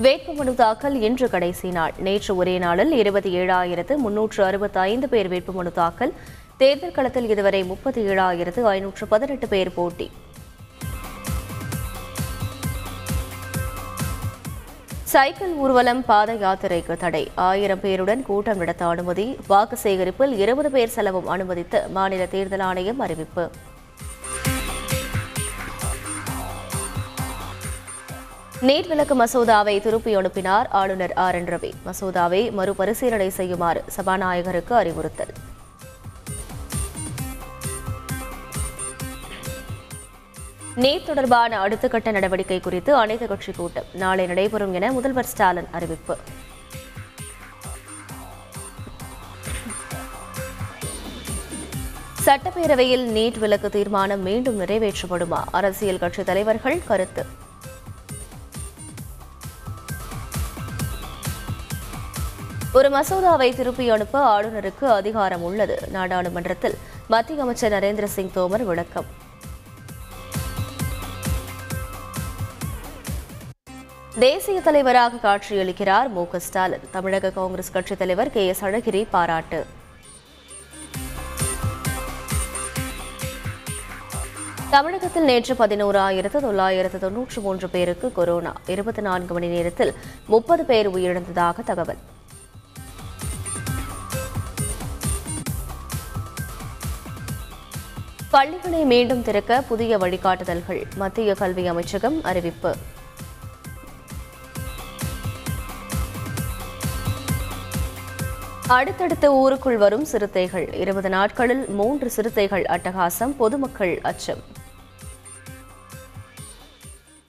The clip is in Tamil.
வேட்புமனு தாக்கல் இன்று கடைசி நாள். நேற்று ஒரே நாளில் இருபத்தி ஏழாயிரத்து முன்னூற்று அறுபத்தி ஐந்து பேர் வேட்புமனு தாக்கல். தேர்தல் களத்தில் இதுவரை முப்பத்தி ஏழாயிரத்து ஐநூற்று பதினெட்டு பேர் போட்டி. சைக்கிள் ஊர்வலம் பாத யாத்திரைக்கு தடை. ஆயிரம் பேருடன் கூட்டம் நடத்த அனுமதி. வாக்கு சேகரிப்பில் இருபது பேர் செலவும் அனுமதித்து மாநில தேர்தல் ஆணையம் அறிவிப்பு. நீட் விலக்கு மசோதாவை திருப்பி அனுப்பினார் ஆளுநர் ஆர் என் ரவி. மசோதாவை மறுபரிசீலனை செய்யுமாறு சபாநாயகருக்கு அறிவுறுத்தல். நீட் தொடர்பான அடுத்த கட்ட நடவடிக்கை குறித்து அனைத்து கட்சி கூட்டம். நாளை நடைபெறும் என முதல்வர் ஸ்டாலின் அறிவிப்பு. சட்டப்பேரவையில் நீட் விலக்கு தீர்மானம் மீண்டும் நிறைவேற்றப்படுமா? அரசியல் கட்சித் தலைவர்கள் கருத்து. ஒரு மசோதாவை திருப்பி அனுப்ப ஆளுநருக்கு அதிகாரம் உள்ளது. நாடாளுமன்றத்தில் மத்திய அமைச்சர் நரேந்திர சிங் தோமர் விளக்கம். தேசிய தலைவராக காட்சியளிக்கிறார் மு க ஸ்டாலின். தமிழக காங்கிரஸ் கட்சித் தலைவர் கே எஸ் அழகிரி பாராட்டு. தமிழகத்தில் நேற்று பதினோராயிரத்து தொள்ளாயிரத்து தொன்னூற்று மூன்று பேருக்கு கொரோனா. இருபத்தி நான்கு மணி நேரத்தில் முப்பது பேர் உயிரிழந்ததாக தகவல். பள்ளிகளை மீண்டும் திறக்க புதிய வழிகாட்டுதல்கள். மத்திய கல்வி அமைச்சகம் அறிவிப்பு. அடுத்தடுத்து ஊருக்குள் வரும் சிறுத்தைகள். இருபது நாட்களில் மூன்று சிறுத்தைகள் அட்டகாசம் பொதுமக்கள் அச்சம்.